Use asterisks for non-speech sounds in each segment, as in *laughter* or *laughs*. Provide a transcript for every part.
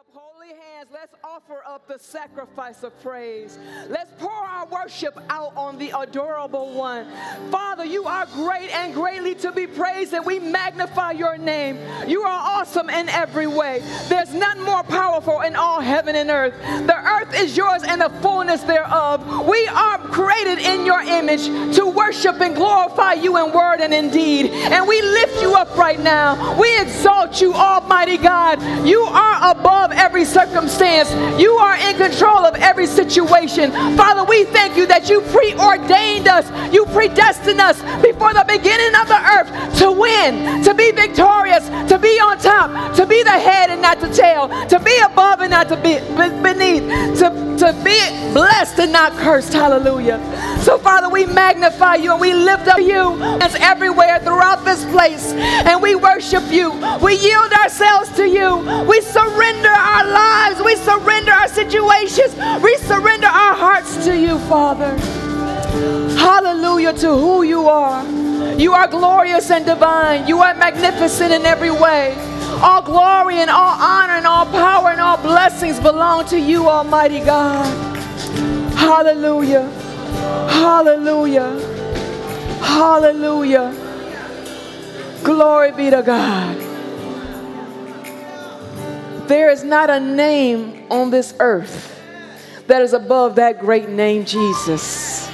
up holy hands. Let's offer up the sacrifice of praise. Let's pour our worship out on the adorable one. Father, you are great and greatly to be praised, and we magnify your name. You are awesome in every way. There's none more powerful in all heaven and earth. The earth is yours and the fullness thereof. We are created in your image to worship and glorify you in word and in deed. And we lift you up right now. We exalt you, Almighty God. You are above every circumstance, you are in control of every situation. Father, we thank you that you preordained us, you predestined us before the beginning of the earth to win, to be victorious, to be on top, to be the head and not the tail, to be above and not to be beneath, to, to be blessed and not cursed. Hallelujah. So, Father, we magnify you and we lift up you as everywhere throughout this place. And we worship you. We yield ourselves to you. We surrender our lives. We surrender our situations. We surrender our hearts to you, Father. Hallelujah to who you are. You are glorious and divine. You are magnificent in every way. All glory and all honor and all power and all blessings belong to you, Almighty God. Hallelujah. Hallelujah. Hallelujah. Glory be to God. There is not a name on this earth that is above that great name, Jesus.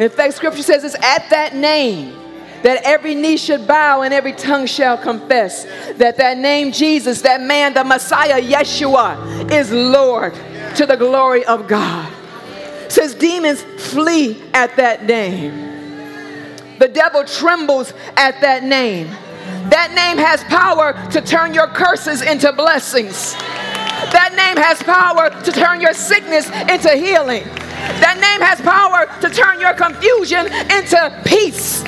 In fact, scripture says it's at that name that every knee should bow and every tongue shall confess that that name Jesus, that man, the Messiah, Yeshua, is Lord to the glory of God. Says demons flee at that name. The devil trembles at that name. That name has power to turn your curses into blessings. That name has power to turn your sickness into healing. That name has power to turn your confusion into peace.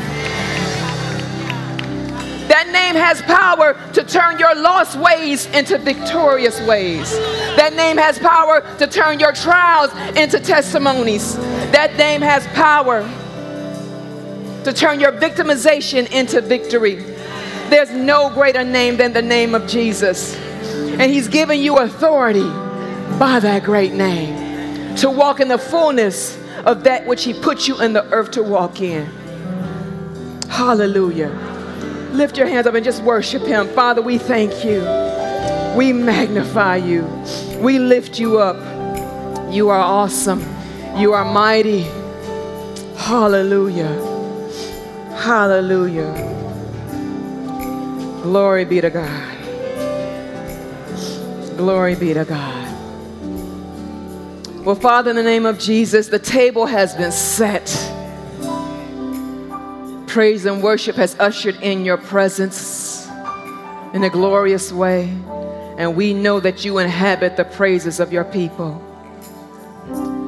That name has power to turn your lost ways into victorious ways. That name has power to turn your trials into testimonies. That name has power to turn your victimization into victory. There's no greater name than the name of Jesus. And He's given you authority by that great name to walk in the fullness of that which He put you in the earth to walk in. Hallelujah. Lift your hands up and just worship Him. Father, we thank you. We magnify you. We lift you up. You are awesome. You are mighty. Hallelujah. Hallelujah. Glory be to God. Glory be to God. Well, Father, in the name of Jesus, the table has been set praise and worship has ushered in your presence in a glorious way. And we know that you inhabit the praises of your people.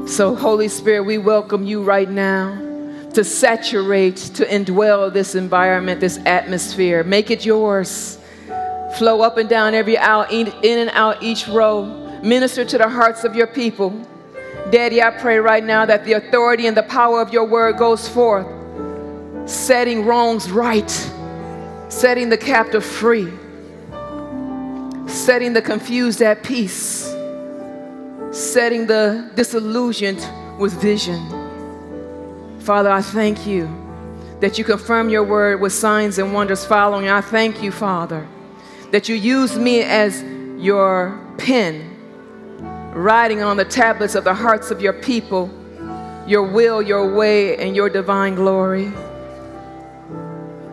So, Holy Spirit, we welcome you right now to saturate, to indwell this environment, this atmosphere. Make it yours. Flow up and down every aisle, in and out each row. Minister to the hearts of your people. Daddy, I pray right now that the authority and the power of your word goes forth setting wrongs right, setting the captive free, setting the confused at peace, setting the disillusioned with vision. Father, I thank you that you confirm your word with signs and wonders following. I thank you, Father, that you use me as your pen, writing on the tablets of the hearts of your people your will, your way, and your divine glory.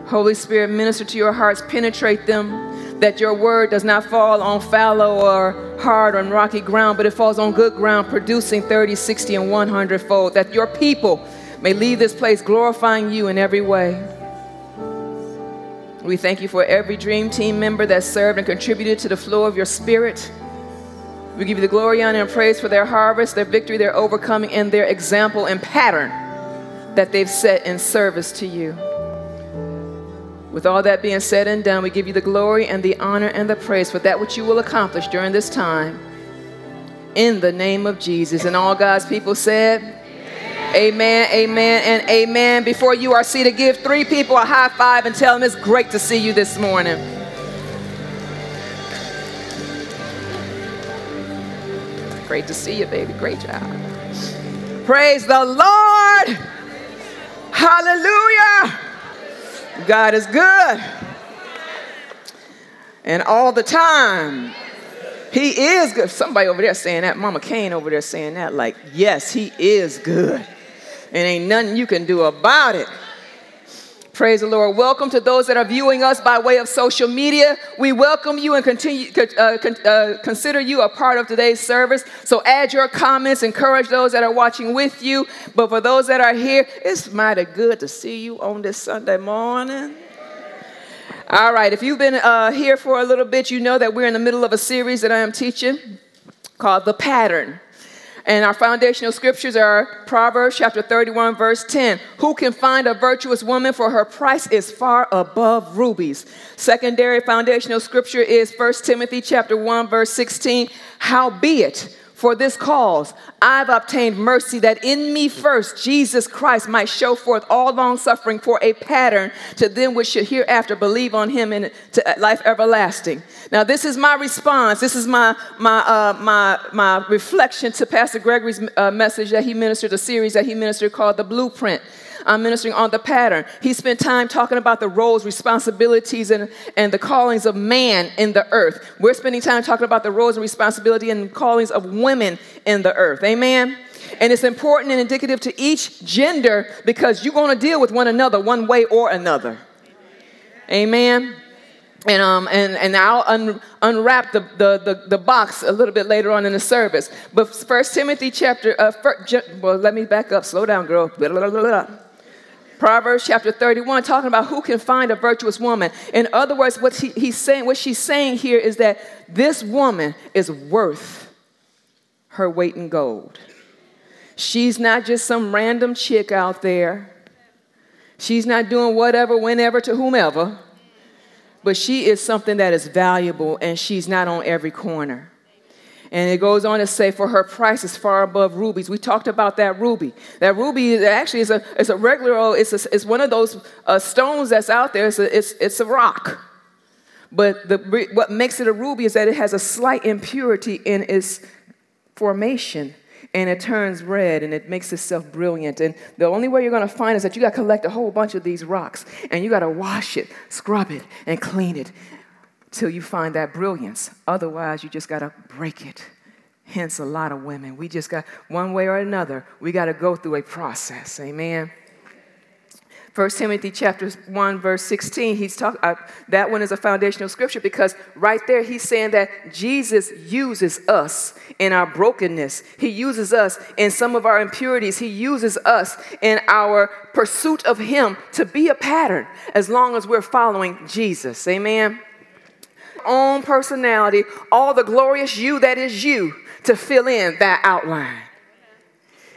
Holy Spirit, minister to your hearts, penetrate them, that your word does not fall on fallow or hard or rocky ground, but it falls on good ground, producing 30, 60, and 100 fold, that your people may leave this place glorifying you in every way. We thank you for every dream team member that served and contributed to the flow of your spirit. We give you the glory, honor, and praise for their harvest, their victory, their overcoming, and their example and pattern that they've set in service to you. With all that being said and done, we give you the glory and the honor and the praise for that which you will accomplish during this time. In the name of Jesus. And all God's people said, Amen, amen, and amen. Before you are seated, give three people a high five and tell them it's great to see you this morning. Great to see you, baby. Great job. Praise the Lord. Hallelujah. God is good. And all the time. He is good. Somebody over there saying that. Mama Kane over there saying that. Like, yes, he is good. And ain't nothing you can do about it. Praise the Lord. Welcome to those that are viewing us by way of social media. We welcome you and continue uh, uh, consider you a part of today's service. So add your comments, encourage those that are watching with you. But for those that are here, it's mighty good to see you on this Sunday morning. All right, if you've been uh, here for a little bit, you know that we're in the middle of a series that I am teaching called The Pattern. And our foundational scriptures are Proverbs chapter 31, verse 10. Who can find a virtuous woman? For her price is far above rubies. Secondary foundational scripture is 1 Timothy chapter 1, verse 16. Howbeit, for this cause I've obtained mercy that in me first Jesus Christ might show forth all long suffering for a pattern to them which should hereafter believe on him in to life everlasting. Now, this is my response. This is my, my, uh, my, my reflection to Pastor Gregory's uh, message that he ministered, a series that he ministered called The Blueprint. I'm ministering on the pattern. He spent time talking about the roles, responsibilities, and, and the callings of man in the earth. We're spending time talking about the roles and responsibility and callings of women in the earth. Amen? And it's important and indicative to each gender because you're going to deal with one another one way or another. Amen. And, um, and, and I'll un, unwrap the, the, the, the, box a little bit later on in the service. But First Timothy chapter, uh, first, well, let me back up. Slow down, girl. Blah, blah, blah, Proverbs chapter 31, talking about who can find a virtuous woman. In other words, what he, he's saying, what she's saying here is that this woman is worth her weight in gold. She's not just some random chick out there. She's not doing whatever, whenever, to whomever. But she is something that is valuable and she's not on every corner. And it goes on to say, for her price is far above rubies. We talked about that ruby. That ruby actually is a, it's a regular, it's, a, it's one of those uh, stones that's out there. It's a, it's, it's a rock. But the, what makes it a ruby is that it has a slight impurity in its formation and it turns red and it makes itself brilliant. And the only way you're going to find is that you got to collect a whole bunch of these rocks and you got to wash it, scrub it, and clean it till you find that brilliance. Otherwise, you just got to break it. Hence, a lot of women. We just got, one way or another, we got to go through a process. Amen. 1 Timothy chapter 1 verse 16 he's talking uh, that one is a foundational scripture because right there he's saying that Jesus uses us in our brokenness he uses us in some of our impurities he uses us in our pursuit of him to be a pattern as long as we're following Jesus amen own personality, all the glorious you that is you to fill in that outline.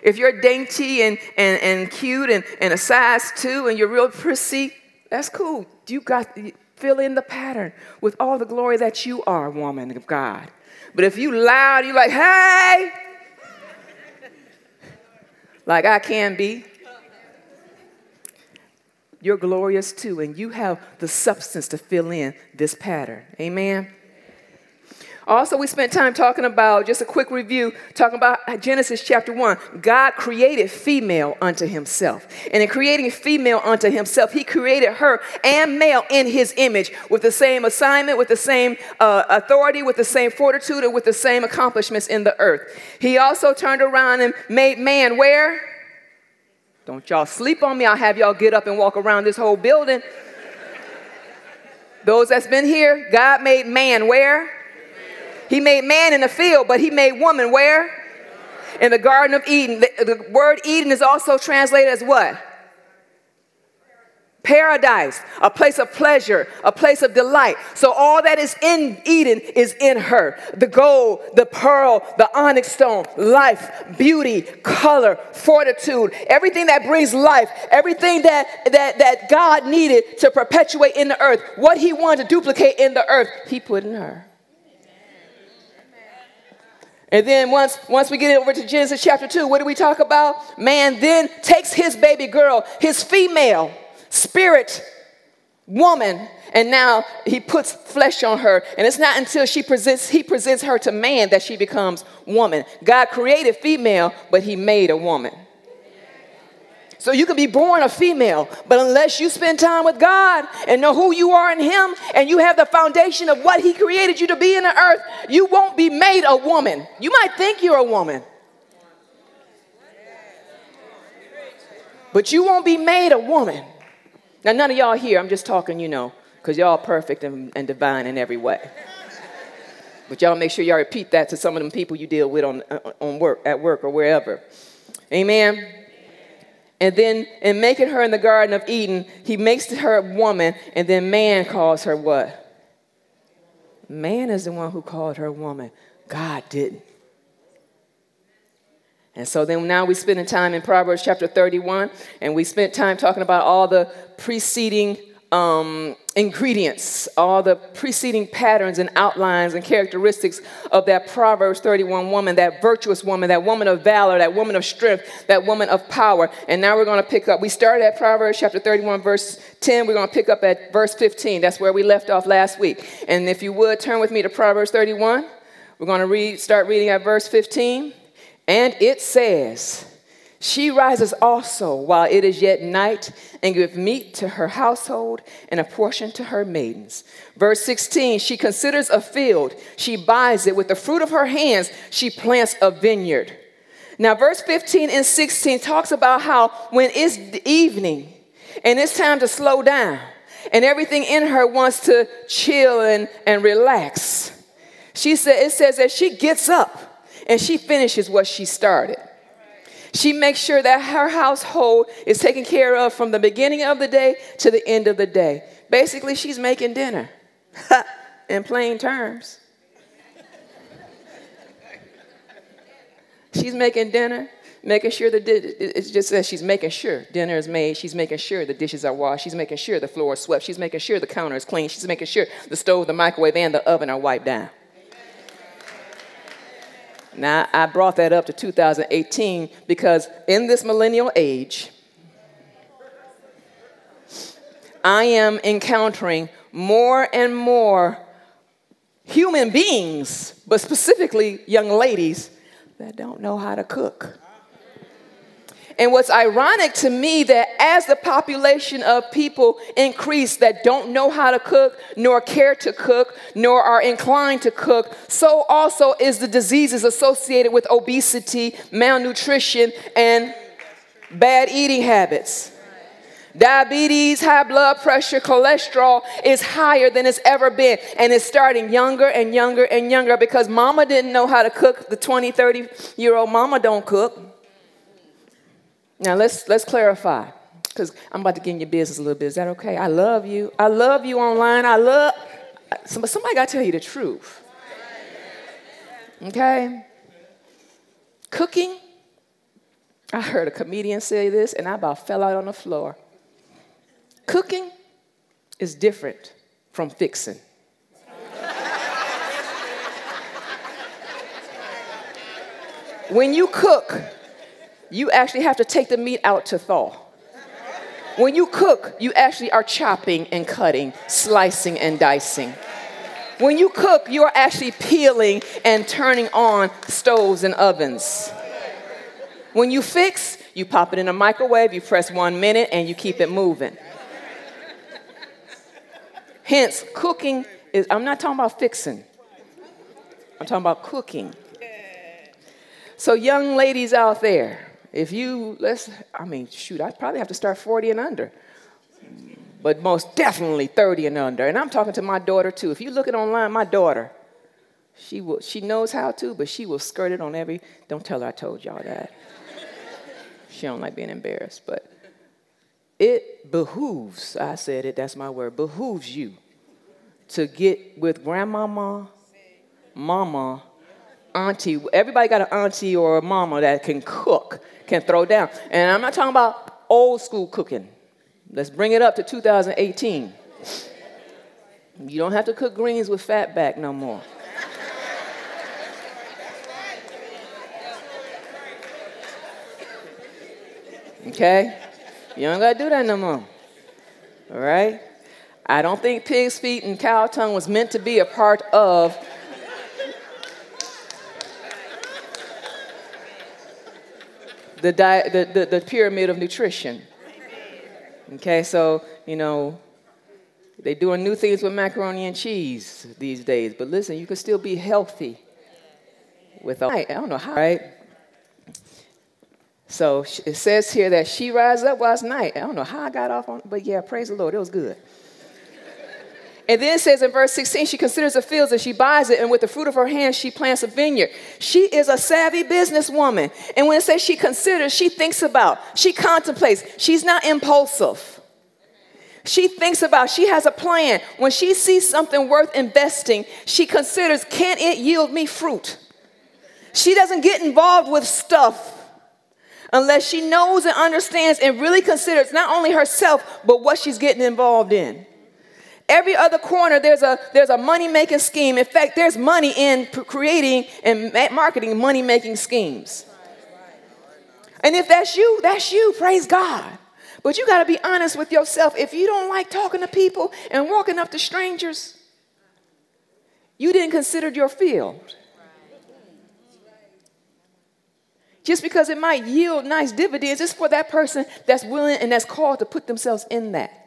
If you're dainty and, and, and cute and, and a size two and you're real prissy, that's cool. You got to fill in the pattern with all the glory that you are, woman of God. But if you loud, you like, hey, like I can be, you're glorious too, and you have the substance to fill in this pattern. Amen. Also, we spent time talking about, just a quick review, talking about Genesis chapter 1. God created female unto himself. And in creating female unto himself, he created her and male in his image with the same assignment, with the same uh, authority, with the same fortitude, and with the same accomplishments in the earth. He also turned around and made man where? Don't y'all sleep on me. I'll have y'all get up and walk around this whole building. Those that's been here, God made man where? He made man in the field, but he made woman where? In the Garden of Eden. The, the word Eden is also translated as what? Paradise, a place of pleasure, a place of delight. So all that is in Eden is in her. The gold, the pearl, the onyx stone, life, beauty, color, fortitude, everything that brings life, everything that, that, that God needed to perpetuate in the earth, what he wanted to duplicate in the earth, he put in her. And then once, once we get over to Genesis chapter 2, what do we talk about? Man then takes his baby girl, his female, spirit woman and now he puts flesh on her. And it's not until she presents, he presents her to man that she becomes woman. God created female, but he made a woman. So you can be born a female, but unless you spend time with God and know who you are in Him and you have the foundation of what He created you to be in the earth, you won't be made a woman. You might think you're a woman, but you won't be made a woman. Now, none of y'all here, I'm just talking, you know, because y'all perfect and, and divine in every way. But y'all make sure y'all repeat that to some of them people you deal with on, uh, on work, at work or wherever. Amen. And then in making her in the Garden of Eden, he makes her a woman, and then man calls her what? Man is the one who called her woman. God didn't. And so then now we're spending time in Proverbs chapter 31, and we spent time talking about all the preceding um, ingredients, all the preceding patterns and outlines and characteristics of that Proverbs 31 woman, that virtuous woman, that woman of valor, that woman of strength, that woman of power. And now we're going to pick up. We started at Proverbs chapter 31, verse 10. We're going to pick up at verse 15. That's where we left off last week. And if you would turn with me to Proverbs 31, we're going to read, start reading at verse 15. And it says, she rises also while it is yet night and gives meat to her household and a portion to her maidens. Verse 16, she considers a field, she buys it. With the fruit of her hands, she plants a vineyard. Now, verse 15 and 16 talks about how when it's evening and it's time to slow down, and everything in her wants to chill and, and relax. She said, it says that she gets up and she finishes what she started. She makes sure that her household is taken care of from the beginning of the day to the end of the day. Basically, she's making dinner *laughs* in plain terms. she's making dinner, making sure the it just says she's making sure dinner is made. She's making sure the dishes are washed. She's making sure the floor is swept. She's making sure the counter is clean. She's making sure the stove, the microwave, and the oven are wiped down. Now, I brought that up to 2018 because in this millennial age, I am encountering more and more human beings, but specifically young ladies, that don't know how to cook. And what's ironic to me that as the population of people increase that don't know how to cook, nor care to cook, nor are inclined to cook, so also is the diseases associated with obesity, malnutrition, and bad eating habits. Diabetes, high blood pressure, cholesterol is higher than it's ever been. And it's starting younger and younger and younger because mama didn't know how to cook. The 20, 30 year old mama don't cook. Now let's let's clarify, because I'm about to get in your business a little bit. Is that okay? I love you. I love you online. I love somebody got to tell you the truth. Okay? Cooking. I heard a comedian say this, and I about fell out on the floor. Cooking is different from fixing. when you cook, you actually have to take the meat out to thaw. When you cook, you actually are chopping and cutting, slicing and dicing. When you cook, you are actually peeling and turning on stoves and ovens. When you fix, you pop it in a microwave, you press one minute, and you keep it moving. Hence, cooking is, I'm not talking about fixing, I'm talking about cooking. So, young ladies out there, if you, let's, I mean, shoot, I probably have to start 40 and under, but most definitely 30 and under. And I'm talking to my daughter too. If you look at online, my daughter, she will, she knows how to, but she will skirt it on every, don't tell her I told y'all that. she don't like being embarrassed, but it behooves, I said it, that's my word, behooves you to get with grandmama, mama, auntie. Everybody got an auntie or a mama that can cook can throw down. And I'm not talking about old school cooking. Let's bring it up to 2018. You don't have to cook greens with fat back no more. Okay? You don't gotta do that no more. All right? I don't think pig's feet and cow tongue was meant to be a part of the, di- the, the, the pyramid of nutrition. Okay, so, you know, they're doing new things with macaroni and cheese these days. But listen, you can still be healthy without, I don't know how, right? So it says here that she rised up last night. I don't know how I got off on, but yeah, praise the Lord, it was good. And then it says in verse 16, she considers the fields and she buys it, and with the fruit of her hands, she plants a vineyard. She is a savvy businesswoman. And when it says she considers, she thinks about, she contemplates. She's not impulsive. She thinks about, she has a plan. When she sees something worth investing, she considers, can it yield me fruit? She doesn't get involved with stuff unless she knows and understands and really considers not only herself, but what she's getting involved in. Every other corner, there's a, there's a money making scheme. In fact, there's money in creating and marketing money making schemes. And if that's you, that's you, praise God. But you got to be honest with yourself. If you don't like talking to people and walking up to strangers, you didn't consider your field. Just because it might yield nice dividends, it's for that person that's willing and that's called to put themselves in that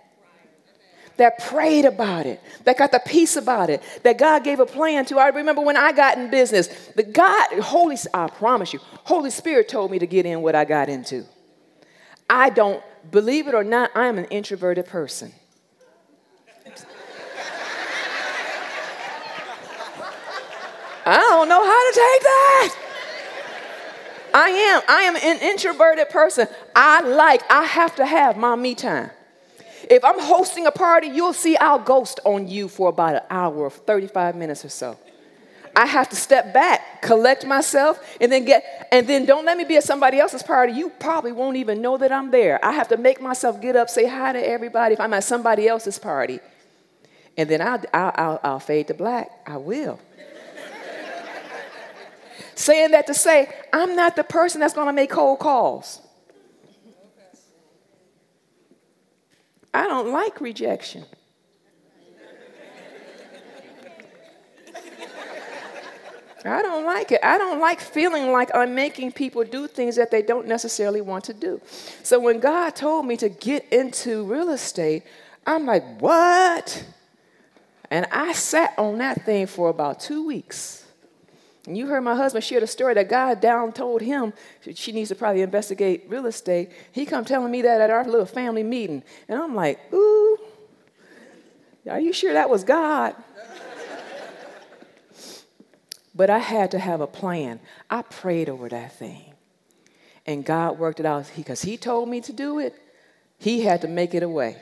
that prayed about it, that got the peace about it, that God gave a plan to. I remember when I got in business, the God, Holy, I promise you, Holy Spirit told me to get in what I got into. I don't, believe it or not, I am an introverted person. I don't know how to take that. I am. I am an introverted person. I like, I have to have my me time. If I'm hosting a party, you'll see I'll ghost on you for about an hour, 35 minutes or so. I have to step back, collect myself, and then get, and then don't let me be at somebody else's party. You probably won't even know that I'm there. I have to make myself get up, say hi to everybody if I'm at somebody else's party. And then I'll, I'll, I'll, I'll fade to black. I will. *laughs* Saying that to say, I'm not the person that's gonna make cold calls. I don't like rejection. I don't like it. I don't like feeling like I'm making people do things that they don't necessarily want to do. So when God told me to get into real estate, I'm like, what? And I sat on that thing for about two weeks. And you heard my husband share the story that God down told him she needs to probably investigate real estate. He come telling me that at our little family meeting. And I'm like, ooh, are you sure that was God? but I had to have a plan. I prayed over that thing. And God worked it out because he told me to do it. He had to make it a way.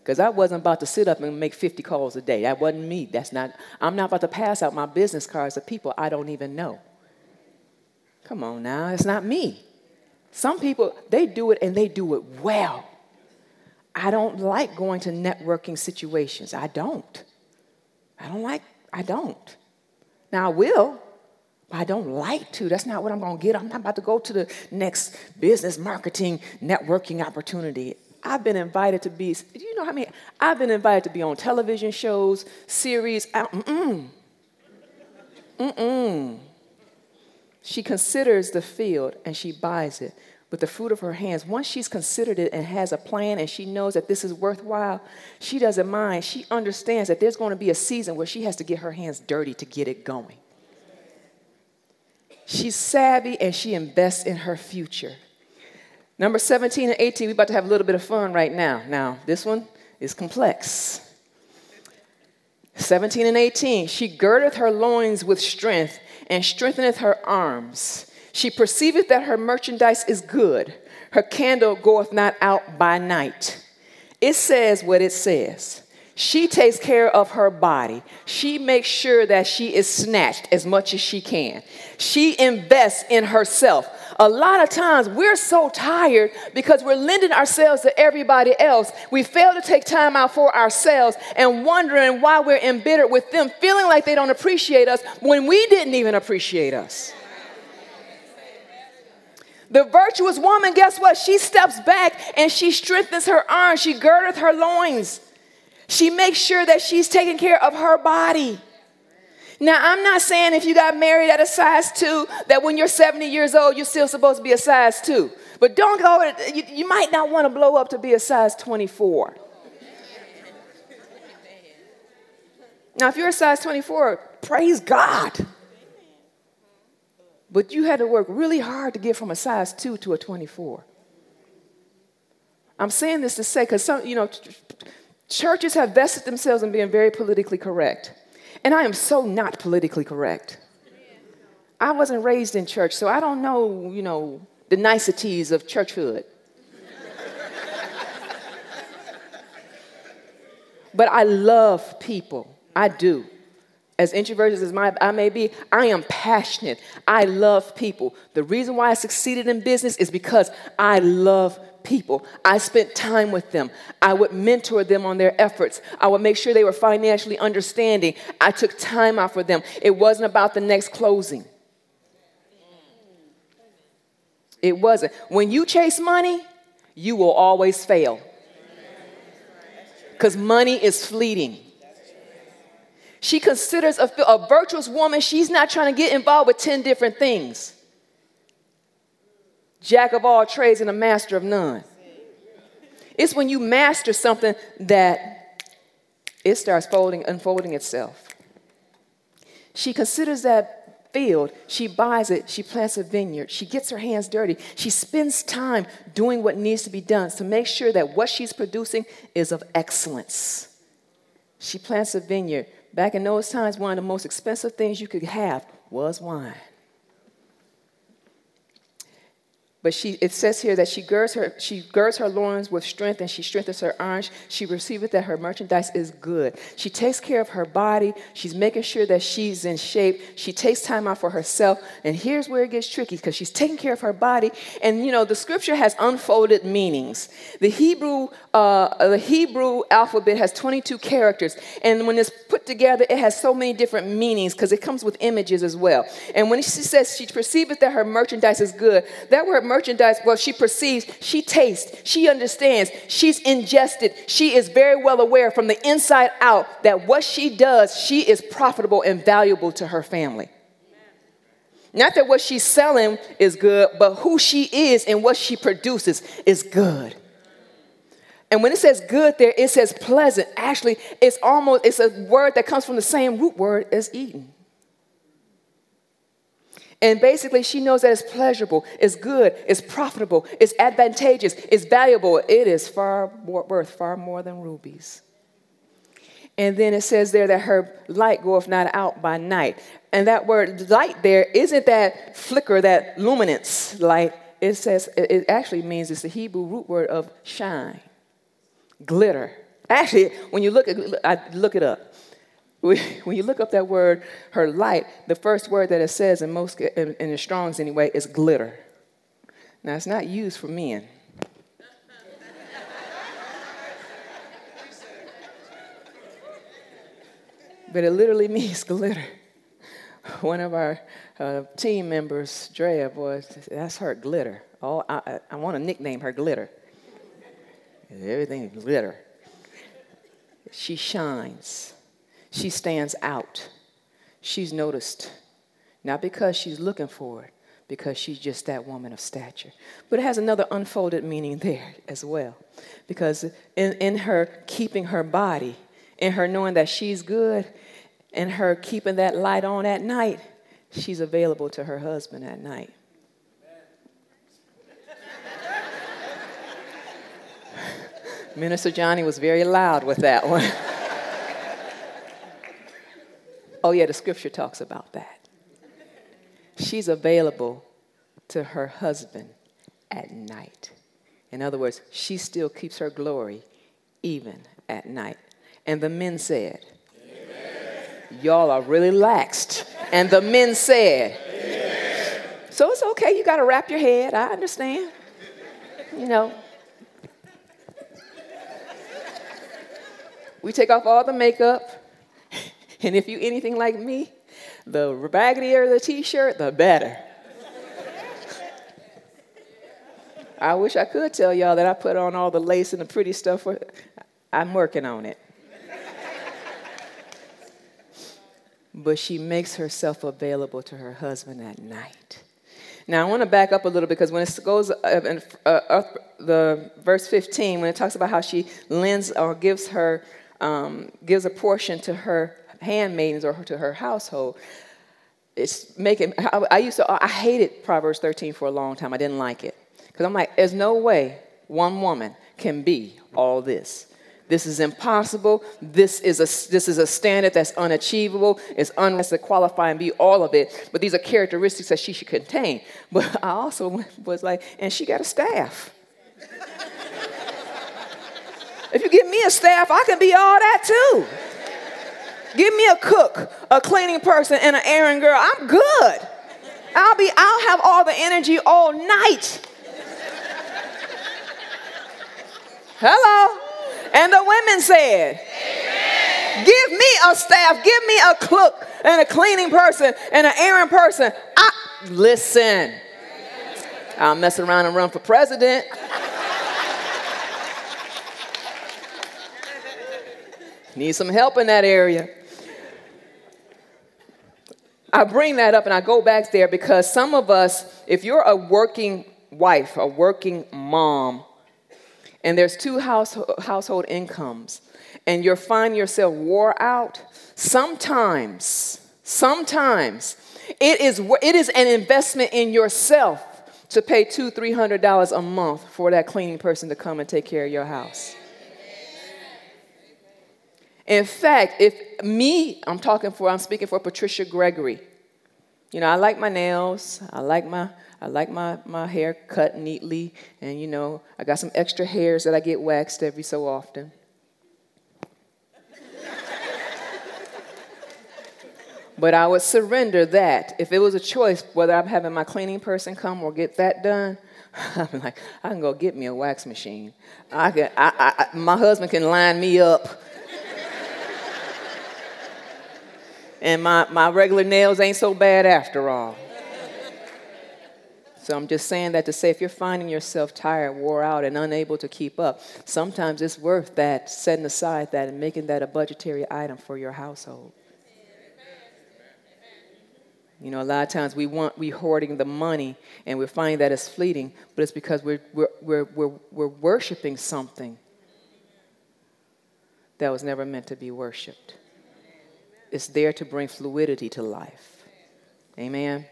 Because I wasn't about to sit up and make 50 calls a day. That wasn't me. That's not, I'm not about to pass out my business cards to people I don't even know. Come on now, it's not me. Some people, they do it and they do it well. I don't like going to networking situations. I don't. I don't like, I don't. Now I will, but I don't like to. That's not what I'm going to get. I'm not about to go to the next business marketing networking opportunity. I've been invited to be, do you know how many? I've been invited to be on television shows, series. Mm-mm. Mm-mm. She considers the field and she buys it with the fruit of her hands. Once she's considered it and has a plan and she knows that this is worthwhile, she doesn't mind. She understands that there's going to be a season where she has to get her hands dirty to get it going. She's savvy and she invests in her future. Number 17 and 18, we're about to have a little bit of fun right now. Now, this one is complex. 17 and 18, she girdeth her loins with strength and strengtheneth her arms. She perceiveth that her merchandise is good. Her candle goeth not out by night. It says what it says. She takes care of her body. She makes sure that she is snatched as much as she can. She invests in herself. A lot of times we're so tired because we're lending ourselves to everybody else. We fail to take time out for ourselves and wondering why we're embittered with them, feeling like they don't appreciate us when we didn't even appreciate us. The virtuous woman, guess what? She steps back and she strengthens her arms, she girdeth her loins. She makes sure that she's taking care of her body. Now, I'm not saying if you got married at a size two, that when you're 70 years old, you're still supposed to be a size two. But don't go, you, you might not want to blow up to be a size 24. Now, if you're a size 24, praise God. But you had to work really hard to get from a size 2 to a 24. I'm saying this to say, because some, you know, churches have vested themselves in being very politically correct. And I am so not politically correct. I wasn't raised in church, so I don't know, you know, the niceties of churchhood. *laughs* but I love people. I do. As introverted as my, I may be, I am passionate. I love people. The reason why I succeeded in business is because I love people. I spent time with them. I would mentor them on their efforts. I would make sure they were financially understanding. I took time out for them. It wasn't about the next closing. It wasn't. When you chase money, you will always fail. Because money is fleeting. She considers a, a virtuous woman, she's not trying to get involved with 10 different things jack of all trades and a master of none. It's when you master something that it starts folding, unfolding itself. She considers that field, she buys it, she plants a vineyard, she gets her hands dirty, she spends time doing what needs to be done to make sure that what she's producing is of excellence. She plants a vineyard. Back in those times, one of the most expensive things you could have was wine. But she, it says here that she girds, her, she girds her loins with strength and she strengthens her arms. She receiveth that her merchandise is good. She takes care of her body. She's making sure that she's in shape. She takes time out for herself. And here's where it gets tricky because she's taking care of her body. And you know, the scripture has unfolded meanings. The Hebrew, uh, the Hebrew alphabet has 22 characters. And when it's put together, it has so many different meanings because it comes with images as well. And when she says she perceiveth that her merchandise is good, that word merchandise, well, she perceives, she tastes, she understands, she's ingested, she is very well aware from the inside out that what she does, she is profitable and valuable to her family. Not that what she's selling is good, but who she is and what she produces is good. And when it says good there, it says pleasant. Actually, it's almost it's a word that comes from the same root word as eating. And basically, she knows that it's pleasurable, it's good, it's profitable, it's advantageous, it's valuable. It is far more, worth far more than rubies. And then it says there that her light goeth not out by night. And that word light there isn't that flicker, that luminance light. It says, it actually means it's the Hebrew root word of shine, glitter. Actually, when you look at, I look it up. *laughs* When you look up that word, her light, the first word that it says in most in, the Strong's anyway is glitter. Now it's not used for men. but it literally *laughs* means glitter. One of our uh, team members, Drea, boy, that's her glitter. Oh, I, I want to nickname her glitter. Everything is glitter. She shines. She stands out. She's noticed. Not because she's looking for it, because she's just that woman of stature. But it has another unfolded meaning there as well. Because in, in her keeping her body, in her knowing that she's good, in her keeping that light on at night, she's available to her husband at night. Minister Johnny was very loud with that one. *laughs* Oh, yeah, the scripture talks about that. She's available to her husband at night. In other words, she still keeps her glory even at night. And the men said, Amen. Y'all are really laxed. And the men said, Amen. So it's okay, you got to wrap your head. I understand. You know. We take off all the makeup *laughs* And if you anything like me, the baggier the t-shirt, the better. *laughs* I wish I could tell y'all that I put on all the lace and the pretty stuff. For, I'm working on it. *laughs* but she makes herself available to her husband at night. Now, I want to back up a little because when it goes up in uh, the verse 15, when it talks about how she lends or gives her um, gives a portion to her handmaidens or to her household, it's making. I, I used to. I hated Proverbs 13 for a long time. I didn't like it because I'm like, there's no way one woman can be all this. This is impossible. This is a, this is a standard that's unachievable. It's unless to qualify and be all of it. But these are characteristics that she should contain. But *laughs* I also *laughs* was like, and she got a staff. *laughs* if you give me a staff, I can be all that too. Give me a cook, a cleaning person, and an errand girl. I'm good. I'll be, I'll have all the energy all night. Hello. And the women said, Amen. Give me a staff, give me a cook and a cleaning person and an errand person. I, listen, I'll mess around and run for president. Need some help in that area. I bring that up and I go back there because some of us, if you're a working wife, a working mom, and there's two house, household incomes, and you find yourself wore out, sometimes, sometimes it is, it is an investment in yourself to pay two, three hundred dollars a month for that cleaning person to come and take care of your house. In fact, if me, I'm talking for, I'm speaking for Patricia Gregory. You know, I like my nails, I like my I like my, my hair cut neatly, and you know, I got some extra hairs that I get waxed every so often. but I would surrender that. If it was a choice, whether I'm having my cleaning person come or get that done, *laughs* I'm like, I can go get me a wax machine. I can, I, I, my husband can line me up. And my, my regular nails ain't so bad after all. So I'm just saying that to say if you're finding yourself tired, wore out, and unable to keep up, sometimes it's worth that setting aside that and making that a budgetary item for your household. You know, a lot of times we want we hoarding the money and we're finding that it's fleeting, but it's because we're we're we're we're, we're worshiping something that was never meant to be worshipped. It's there to bring fluidity to life. Amen.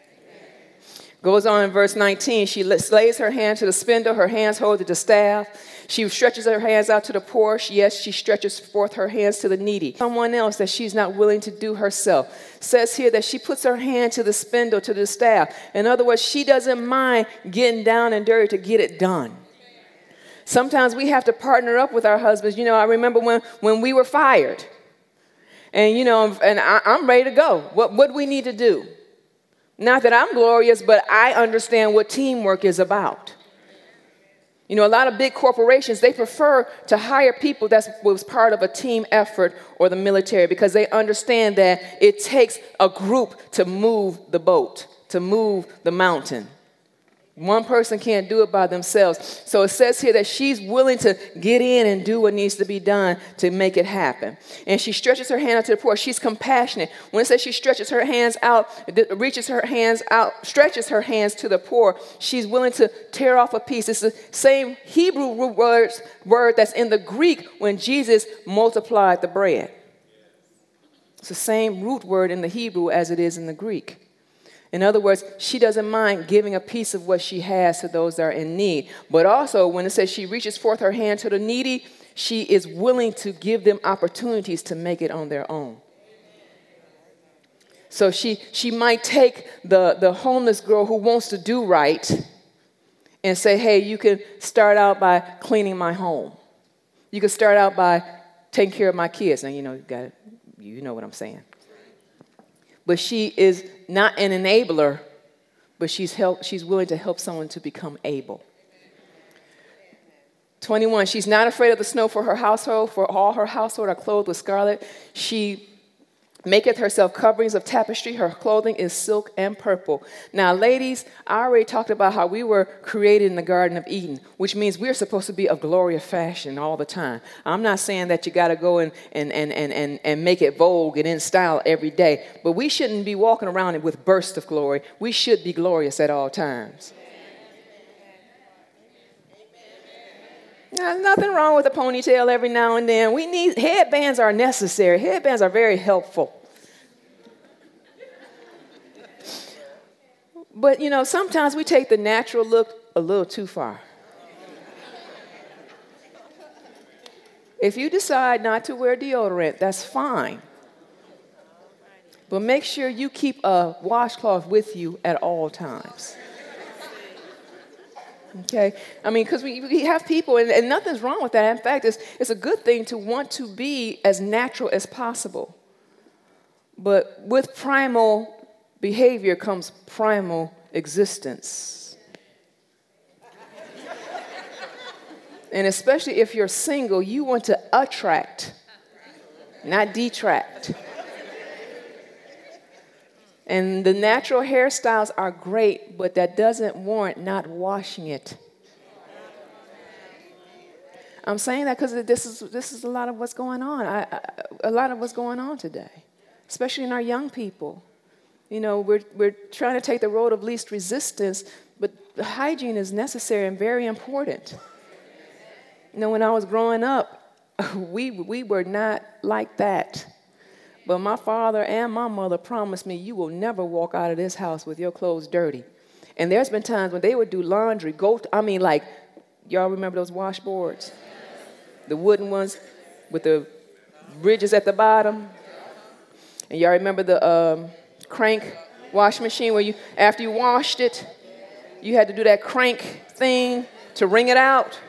Goes on in verse 19. She lays her hand to the spindle, her hands hold to the staff. She stretches her hands out to the poor. Yes, she stretches forth her hands to the needy. Someone else that she's not willing to do herself. Says here that she puts her hand to the spindle, to the staff. In other words, she doesn't mind getting down and dirty to get it done. Sometimes we have to partner up with our husbands. You know, I remember when, when we were fired. And, you know, and I, am ready to go. What, what do we need to do? Not that I'm glorious, but I understand what teamwork is about. You know, a lot of big corporations, they prefer to hire people that was part of a team effort or the military because they understand that it takes a group to move the boat, to move the mountain. One person can't do it by themselves. So it says here that she's willing to get in and do what needs to be done to make it happen. And she stretches her hand out to the poor. She's compassionate. When it says she stretches her hands out, reaches her hands out, stretches her hands to the poor, she's willing to tear off a piece. It's the same Hebrew words, word that's in the Greek when Jesus multiplied the bread. It's the same root word in the Hebrew as it is in the Greek. In other words, she doesn't mind giving a piece of what she has to those that are in need. But also, when it says she reaches forth her hand to the needy, she is willing to give them opportunities to make it on their own. So she, she might take the, the homeless girl who wants to do right and say, hey, you can start out by cleaning my home. You can start out by taking care of my kids. Now, you know, you, got you know what I'm saying but she is not an enabler, but she's, help, she's willing to help someone to become able. 21, she's not afraid of the snow for her household, for all her household are clothed with scarlet. She maketh herself coverings of tapestry. Her clothing is silk and purple. Now, ladies, I already talked about how we were created in the Garden of Eden, which means we're supposed to be of glory fashion all the time. I'm not saying that you got to go and, and, and, and, and, and make it vogue and in style every day, but we shouldn't be walking around with bursts of glory. We should be glorious at all times. There's nothing wrong with a ponytail every now and then. We need headbands are necessary. Headbands are very helpful. But you know, sometimes we take the natural look a little too far. If you decide not to wear deodorant, that's fine. But make sure you keep a washcloth with you at all times. Okay? I mean, because we, we have people, and, and nothing's wrong with that. In fact, it's, it's a good thing to want to be as natural as possible. But with primal behavior comes primal existence. and especially if you're single, you want to attract, not detract. And the natural hairstyles are great, but that doesn't warrant not washing it. I'm saying that because this is, this is a lot of what's going on. I, I, a lot of what's going on today, especially in our young people. You know, we're, we're trying to take the road of least resistance, but hygiene is necessary and very important. You know, when I was growing up, *laughs* we, we were not like that. But my father and my mother promised me, you will never walk out of this house with your clothes dirty. And there's been times when they would do laundry, go, I mean, like, y'all remember those washboards? The wooden ones with the ridges at the bottom? And y'all remember the um, crank wash machine where you, after you washed it, you had to do that crank thing to wring it out?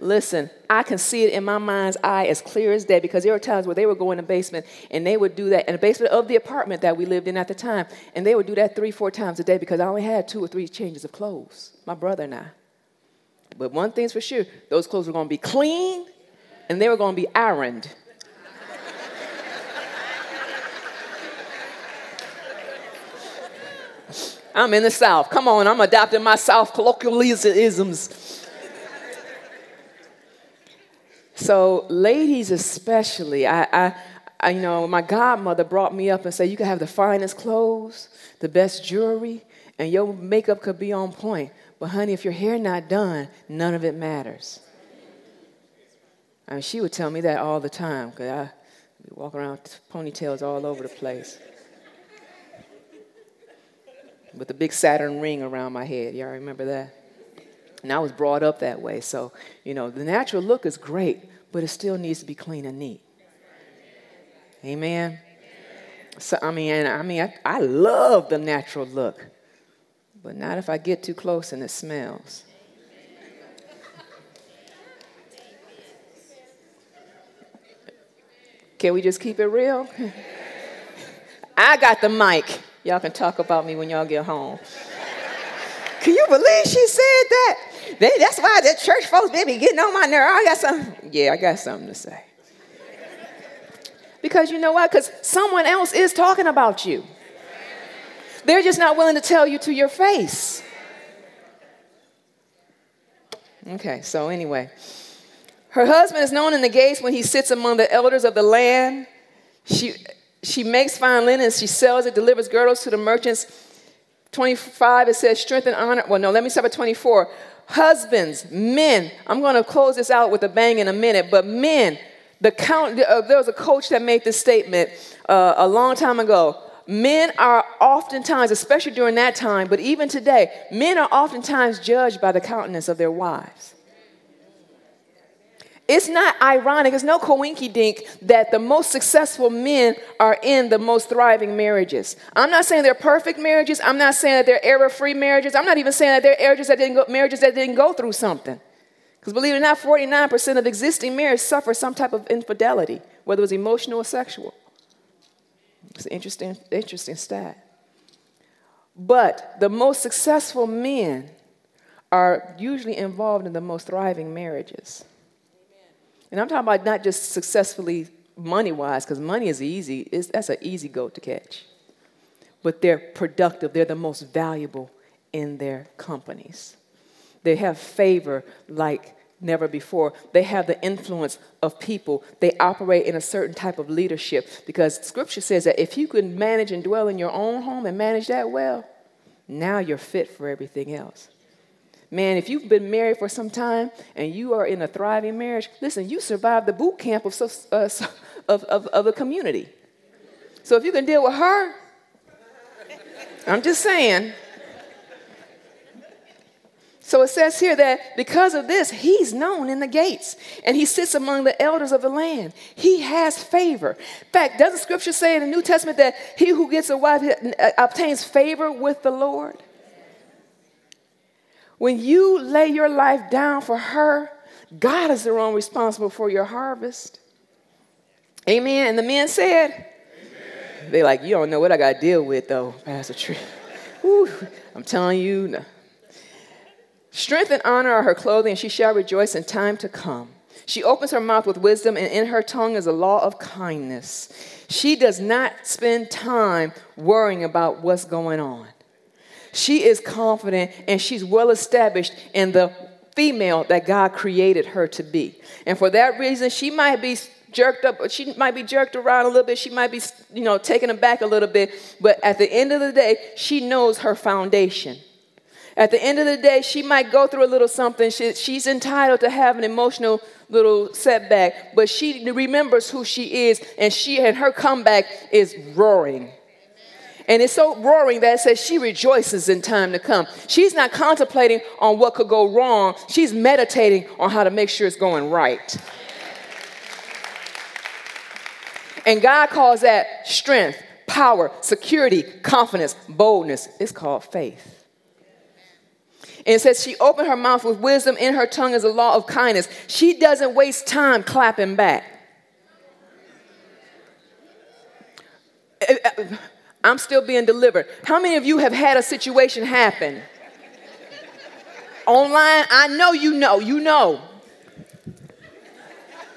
Listen, I can see it in my mind's eye as clear as day because there were times where they would go in the basement and they would do that in the basement of the apartment that we lived in at the time. And they would do that three, four times a day because I only had two or three changes of clothes, my brother and I. But one thing's for sure those clothes were going to be clean and they were going to be ironed. I'm in the South. Come on, I'm adopting my South colloquialisms. So, ladies especially, I, I, I, you know, my godmother brought me up and said, You can have the finest clothes, the best jewelry, and your makeup could be on point. But, honey, if your hair not done, none of it matters. I mean, she would tell me that all the time because I walk around with ponytails all over the place. With a big Saturn ring around my head. Y'all remember that? And I was brought up that way. So, you know, the natural look is great, but it still needs to be clean and neat. Amen. So I mean, I mean, I, I love the natural look, but not if I get too close and it smells. Can we just keep it real? *laughs* I got the mic. Y'all can talk about me when y'all get home. Can you believe she said that? They, that's why the church folks, they be getting on my nerve. I got something. Yeah, I got something to say. Because you know what? Because someone else is talking about you. They're just not willing to tell you to your face. Okay, so anyway. Her husband is known in the gates when he sits among the elders of the land. She, she makes fine linen, she sells it, delivers girdles to the merchants. 25, it says, strength and honor. Well, no, let me start at 24. Husbands, men, I'm going to close this out with a bang in a minute, but men, the count, uh, there was a coach that made this statement uh, a long time ago. Men are oftentimes, especially during that time, but even today, men are oftentimes judged by the countenance of their wives. It's not ironic, it's no coinky dink that the most successful men are in the most thriving marriages. I'm not saying they're perfect marriages. I'm not saying that they're error free marriages. I'm not even saying that they're marriages that didn't go, marriages that didn't go through something. Because believe it or not, 49% of existing marriages suffer some type of infidelity, whether it was emotional or sexual. It's an interesting, interesting stat. But the most successful men are usually involved in the most thriving marriages. And I'm talking about not just successfully money wise, because money is easy, it's, that's an easy goat to catch. But they're productive, they're the most valuable in their companies. They have favor like never before. They have the influence of people. They operate in a certain type of leadership because scripture says that if you can manage and dwell in your own home and manage that well, now you're fit for everything else. Man, if you've been married for some time and you are in a thriving marriage, listen, you survived the boot camp of, uh, *laughs* of, of, of the community. So if you can deal with her, I'm just saying. So it says here that because of this, he's known in the gates and he sits among the elders of the land. He has favor. In fact, doesn't scripture say in the New Testament that he who gets a wife uh, obtains favor with the Lord? When you lay your life down for her, God is the one responsible for your harvest. Amen. And the men said, they like, you don't know what I got to deal with though, Pastor Tree. *laughs* I'm telling you. No. Strength and honor are her clothing, and she shall rejoice in time to come. She opens her mouth with wisdom, and in her tongue is a law of kindness. She does not spend time worrying about what's going on. She is confident and she's well established in the female that God created her to be. And for that reason, she might be jerked up, she might be jerked around a little bit, she might be, you know, taken aback a little bit, but at the end of the day, she knows her foundation. At the end of the day, she might go through a little something. She, she's entitled to have an emotional little setback, but she remembers who she is, and she and her comeback is roaring. And it's so roaring that it says she rejoices in time to come. She's not contemplating on what could go wrong, she's meditating on how to make sure it's going right. And God calls that strength, power, security, confidence, boldness. It's called faith. And it says she opened her mouth with wisdom, in her tongue is a law of kindness. She doesn't waste time clapping back. Eh, eh, I'm still being delivered. How many of you have had a situation happen? Online, I know you know, you know.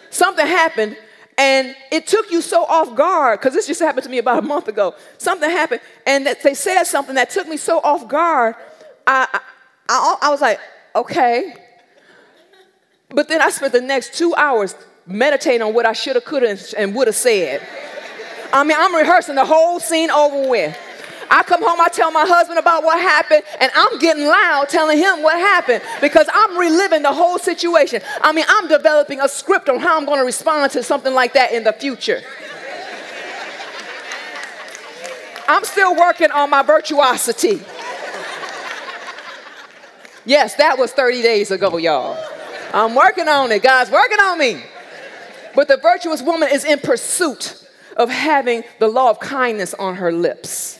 Something happened and it took you so off guard because this just happened to me about a month ago. Something happened and that they said something that took me so off guard. I, I, I was like, okay. But then I spent the next two hours meditating on what I should have, could have, and would have said. I mean, I'm rehearsing the whole scene over with. I come home, I tell my husband about what happened, and I'm getting loud telling him what happened because I'm reliving the whole situation. I mean, I'm developing a script on how I'm going to respond to something like that in the future. I'm still working on my virtuosity. Yes, that was 30 days ago, y'all. I'm working on it. God's working on me. But the virtuous woman is in pursuit of having the law of kindness on her lips.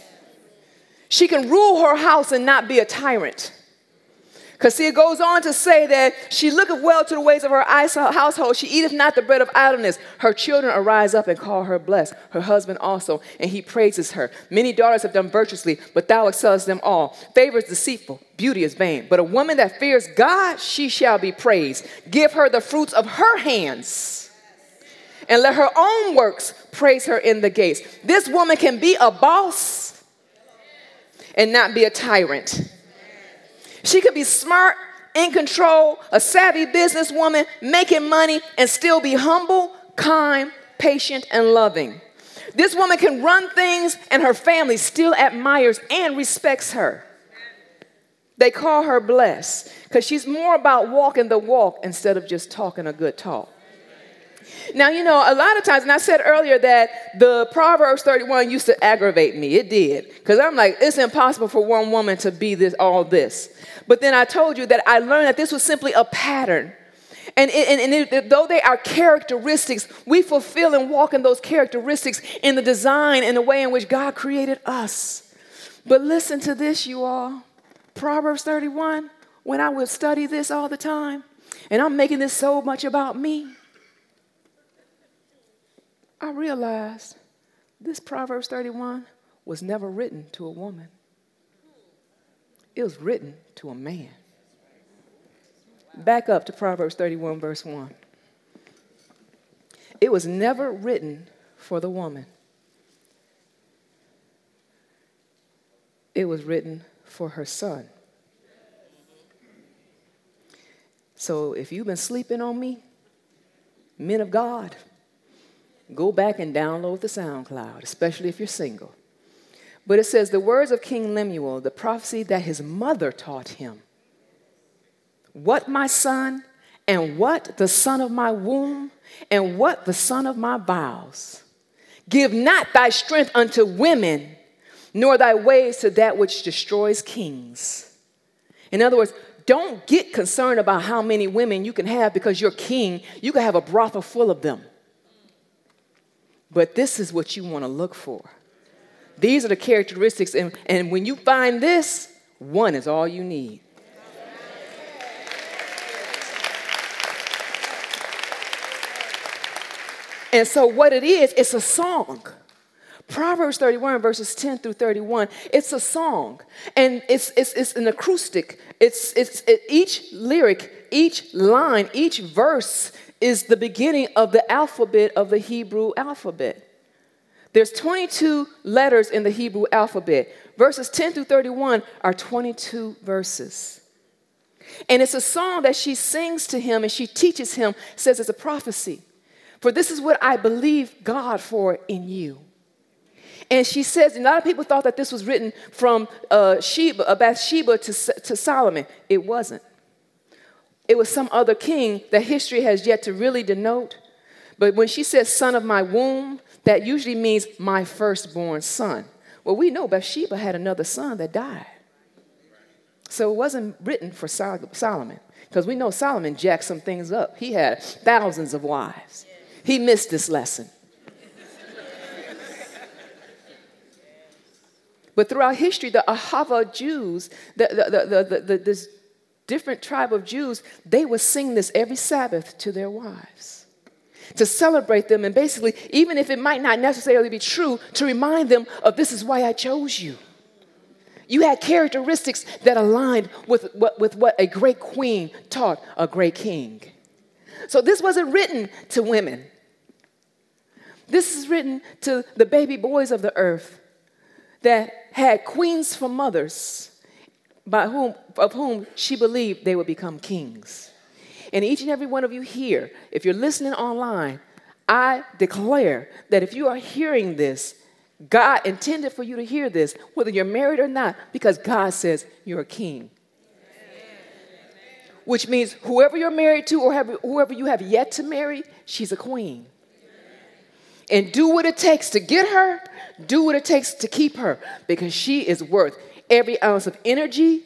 She can rule her house and not be a tyrant. Because see, it goes on to say that she looketh well to the ways of her household. She eateth not the bread of idleness. Her children arise up and call her blessed. Her husband also, and he praises her. Many daughters have done virtuously, but thou excellest them all. Favor is deceitful, beauty is vain. But a woman that fears God, she shall be praised. Give her the fruits of her hands and let her own works praise her in the gates. This woman can be a boss and not be a tyrant. She could be smart, in control, a savvy businesswoman, making money, and still be humble, kind, patient, and loving. This woman can run things, and her family still admires and respects her. They call her blessed because she's more about walking the walk instead of just talking a good talk. Now, you know, a lot of times, and I said earlier that the Proverbs 31 used to aggravate me. It did. Because I'm like, it's impossible for one woman to be this, all this. But then I told you that I learned that this was simply a pattern. And, and, and it, though they are characteristics, we fulfill and walk in those characteristics in the design and the way in which God created us. But listen to this, you all. Proverbs 31, when I would study this all the time, and I'm making this so much about me. I realized this Proverbs 31 was never written to a woman, it was written to a man. Back up to Proverbs 31, verse 1. it was never written for the woman, it was written for her son. So if you've been sleeping on me, men of God, go back and download the SoundCloud, especially if you're single. But it says the words of King Lemuel, the prophecy that his mother taught him. What, my son, and what the son of my womb, and what the son of my vows. Give not thy strength unto women, nor thy ways to that which destroys kings. In other words, don't get concerned about how many women you can have because you're king. You can have a brothel full of them. But this is what you want to look for. These are the characteristics, and, and when you find this, one is all you need. And so, what it is, it's a song. Proverbs 31, verses 10 through 31, it's a song. And it's, it's, it's an acoustic. It's, it's it, each lyric, each line, each verse is the beginning of the alphabet of the Hebrew alphabet. There's 22 letters in the Hebrew alphabet. Verses 10 through 31 are 22 verses. And it's a song that she sings to him and she teaches him, says it's a prophecy. For this is what I believe God for in you. And she says, a lot of people thought that this was written from uh, Sheba, uh, Bathsheba to, to Solomon. It wasn't. It was some other king that history has yet to really denote. But when she says, son of my womb, that usually means my firstborn son. Well, we know Bathsheba had another son that died. So it wasn't written for Solomon, because we know Solomon jacked some things up. He had thousands of wives. He missed this lesson. But throughout history, the Ahava Jews, the, the, the, the, this different tribe of Jews, they would sing this every Sabbath to their wives to celebrate them. And basically, even if it might not necessarily be true, to remind them of this is why I chose you. You had characteristics that aligned with what, with what a great queen taught a great king. So this wasn't written to women. This is written to the baby boys of the earth that had queens for mothers, by whom, of whom she believed they would become kings. And each and every one of you here, if you're listening online, I declare that if you are hearing this, God intended for you to hear this, whether you're married or not, because God says you're a king. Which means whoever you're married to or have, whoever you have yet to marry, she's a queen. And do what it takes to get her, do what it takes to keep her, because she is worth every ounce of energy,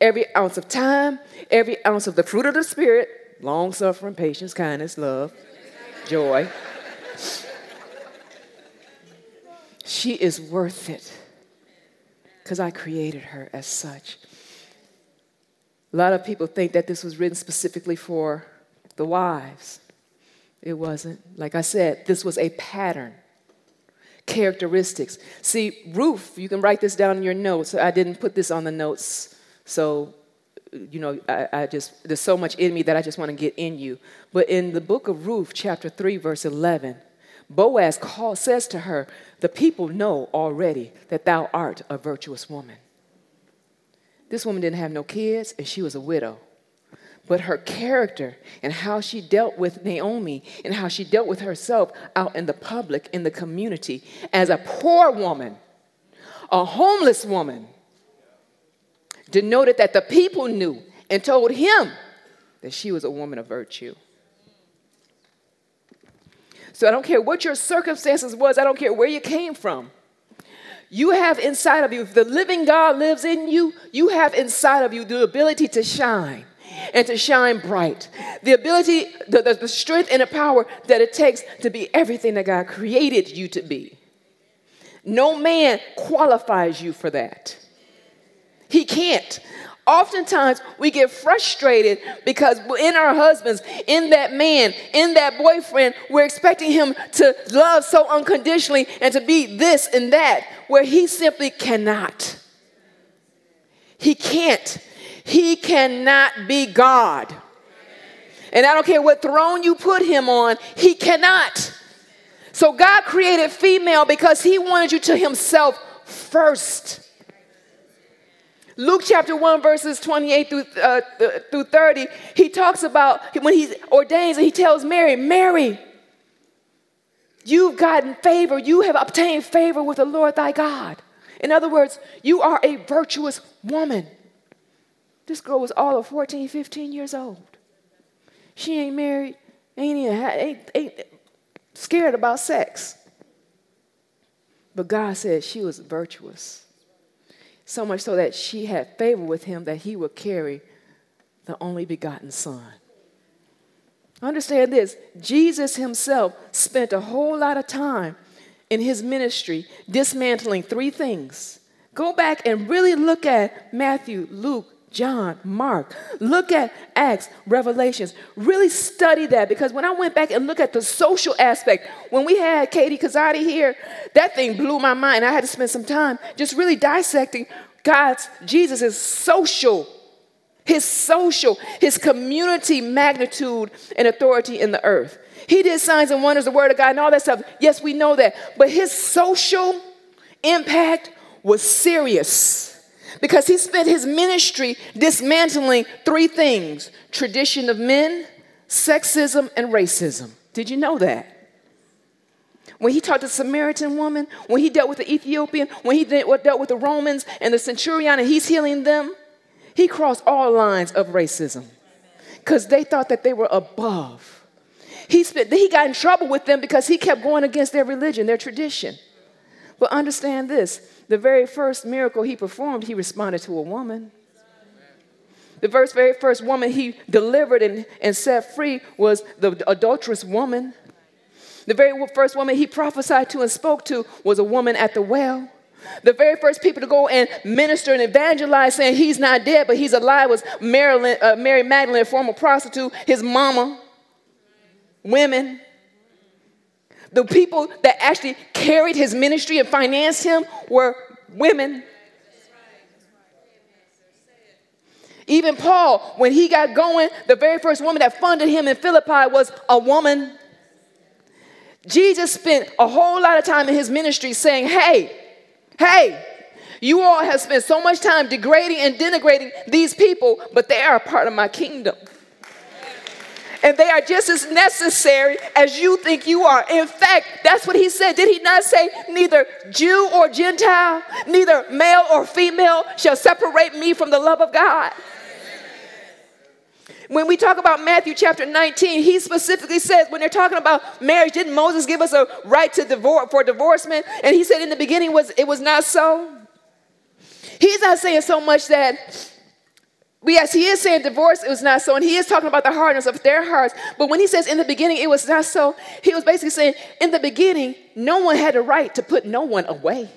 every ounce of time, every ounce of the fruit of the Spirit long suffering, patience, kindness, love, joy. she is worth it because I created her as such. A lot of people think that this was written specifically for the wives. It wasn't. Like I said, this was a pattern, characteristics. See, Ruth, you can write this down in your notes. I didn't put this on the notes, so you know, I, I, just, there's so much in me that I just want to get in you. But in the book of Ruth, chapter 3, verse 11, Boaz call, says to her, The people know already that thou art a virtuous woman. This woman didn't have no kids, and she was a widow. But her character and how she dealt with Naomi and how she dealt with herself out in the public, in the community, as a poor woman, a homeless woman, denoted that the people knew and told him that she was a woman of virtue. So I don't care what your circumstances was, I don't care where you came from. You have inside of you, if the living God lives in you, you have inside of you the ability to shine and to shine bright. The ability, the, the, the strength and the power that it takes to be everything that God created you to be. No man qualifies you for that. He can't. Oftentimes, we get frustrated because in our husbands, in that man, in that boyfriend, we're expecting him to love so unconditionally and to be this and that, where he simply cannot. He can't. He cannot be God. And I don't care what throne you put him on, he cannot. So God created female because he wanted you to himself first. Luke chapter 1, verses 28 through, uh, through 30, he talks about when he ordains and he tells Mary, Mary, you've gotten favor, you have obtained favor with the Lord thy God. In other words, you are a virtuous woman. This girl was all of 14, 15 years old. She ain't married, ain't, even, ain't, ain't scared about sex. But God said she was virtuous. So much so that she had favor with him that he would carry the only begotten Son. Understand this Jesus himself spent a whole lot of time in his ministry dismantling three things. Go back and really look at Matthew, Luke, John, Mark. Look at Acts, Revelations. Really study that because when I went back and looked at the social aspect, when we had Katie Kazadi here, that thing blew my mind. I had to spend some time just really dissecting God's, Jesus' social, his social, his community magnitude and authority in the earth. He did signs and wonders, the word of God, and all that stuff. Yes, we know that. But his social impact was serious because he spent his ministry dismantling three things tradition of men, sexism, and racism. Did you know that? When he talked to the Samaritan woman, when he dealt with the Ethiopian, when he dealt with the Romans and the centurion and he's healing them, he crossed all lines of racism because they thought that they were above. He, spent, he got in trouble with them because he kept going against their religion, their tradition. But understand this the very first miracle he performed, he responded to a woman. The very first woman he delivered and, and set free was the adulterous woman. The very first woman he prophesied to and spoke to was a woman at the well. The very first people to go and minister and evangelize saying he's not dead, but he's alive was Marilyn, uh, Mary Magdalene, a former prostitute, his mama, women. The people that actually carried his ministry and financed him were women. Even Paul, when he got going, the very first woman that funded him in Philippi was a woman. Jesus spent a whole lot of time in his ministry saying, Hey, hey, you all have spent so much time degrading and denigrating these people, but they are a part of my kingdom and they are just as necessary as you think you are. In fact, that's what he said. Did he not say, neither Jew or Gentile, neither male or female shall separate me from the love of God? When we talk about Matthew chapter 19, he specifically says, when they're talking about marriage, didn't Moses give us a right to divorce for divorcement? And he said in the beginning was it was not so. He's not saying so much that yes, he is saying divorce it was not so, and he is talking about the hardness of their hearts. But when he says in the beginning it was not so, he was basically saying in the beginning, no one had a right to put no one away.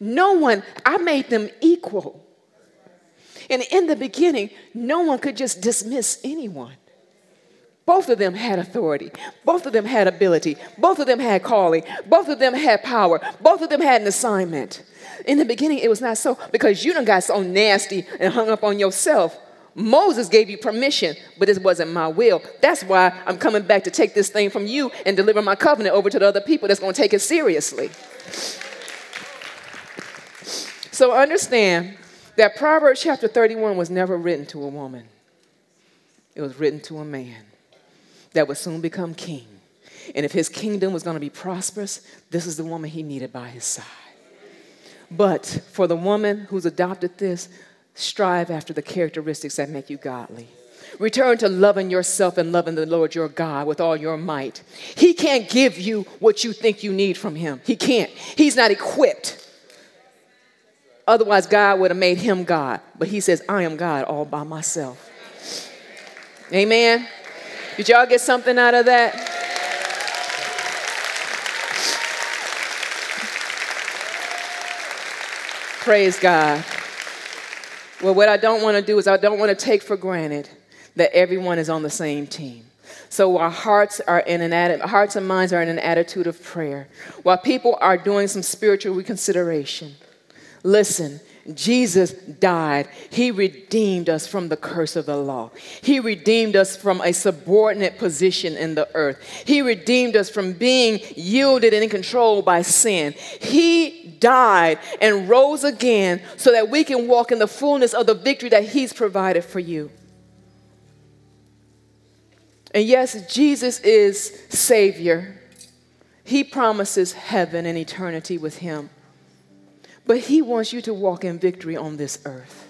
No one, I made them equal. And in the beginning, no one could just dismiss anyone. Both of them had authority. Both of them had ability. Both of them had calling. Both of them had power. Both of them had an assignment. In the beginning, it was not so because you done got so nasty and hung up on yourself. Moses gave you permission, but it wasn't my will. That's why I'm coming back to take this thing from you and deliver my covenant over to the other people that's going to take it seriously. So understand that Proverbs chapter 31 was never written to a woman, it was written to a man that would soon become king. And if his kingdom was going to be prosperous, this is the woman he needed by his side. But for the woman who's adopted this, strive after the characteristics that make you godly. Return to loving yourself and loving the Lord your God with all your might. He can't give you what you think you need from Him. He can't. He's not equipped. Otherwise, God would have made Him God. But He says, I am God all by myself. Amen. Did y'all get something out of that? Praise God. Well, what I don't want to do is I don't want to take for granted that everyone is on the same team. So our hearts are in an atti- hearts and minds are in an attitude of prayer. While people are doing some spiritual reconsideration, Listen, Jesus died. He redeemed us from the curse of the law. He redeemed us from a subordinate position in the earth. He redeemed us from being yielded and controlled by sin. He died and rose again so that we can walk in the fullness of the victory that He's provided for you. And yes, Jesus is Savior. He promises heaven and eternity with Him. But He wants you to walk in victory on this earth.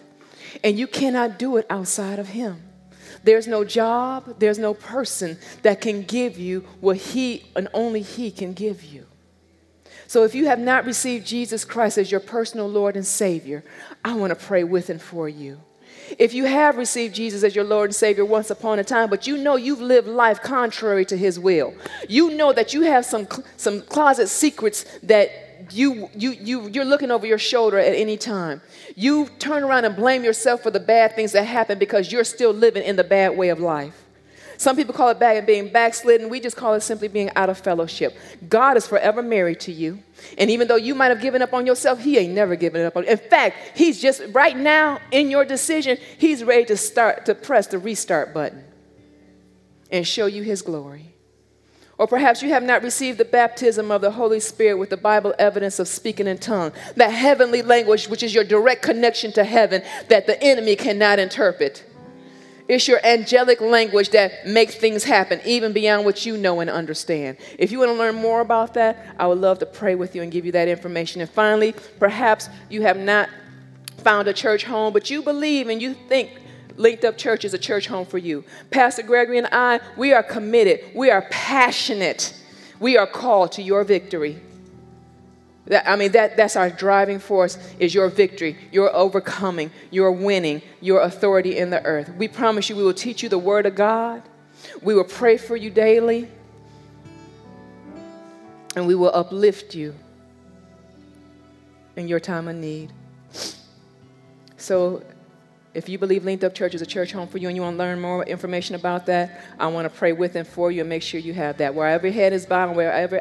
And you cannot do it outside of Him. There's no job, there's no person that can give you what He and only He can give you. So if you have not received Jesus Christ as your personal Lord and Savior, I want to pray with and for you. If you have received Jesus as your Lord and Savior once upon a time, but you know you've lived life contrary to His will, you know that you have some, some closet secrets that you, you, you, you're looking over your shoulder at any time. You turn around and blame yourself for the bad things that happen because you're still living in the bad way of life. Some people call it bad being backslidden. We just call it simply being out of fellowship. God is forever married to you. And even though you might have given up on yourself, He ain't never given up on you. In fact, He's just right now in your decision, He's ready to start to press the restart button and show you His glory. Or perhaps you have not received the baptism of the Holy Spirit with the Bible evidence of speaking in tongue, that heavenly language, which is your direct connection to heaven that the enemy cannot interpret. It's your angelic language that makes things happen, even beyond what you know and understand. If you want to learn more about that, I would love to pray with you and give you that information. And finally, perhaps you have not found a church home, but you believe and you think Linked Up Church is a church home for you. Pastor Gregory and I, we are committed, we are passionate, we are called to your victory. That, I mean, that, that's our driving force is your victory, your overcoming, your winning, your authority in the earth. We promise you we will teach you the word of God. We will pray for you daily. And we will uplift you in your time of need. So if you believe Linked Up Church is a church home for you and you want to learn more information about that, I want to pray with and for you and make sure you have that. Wherever your head is bowed, wherever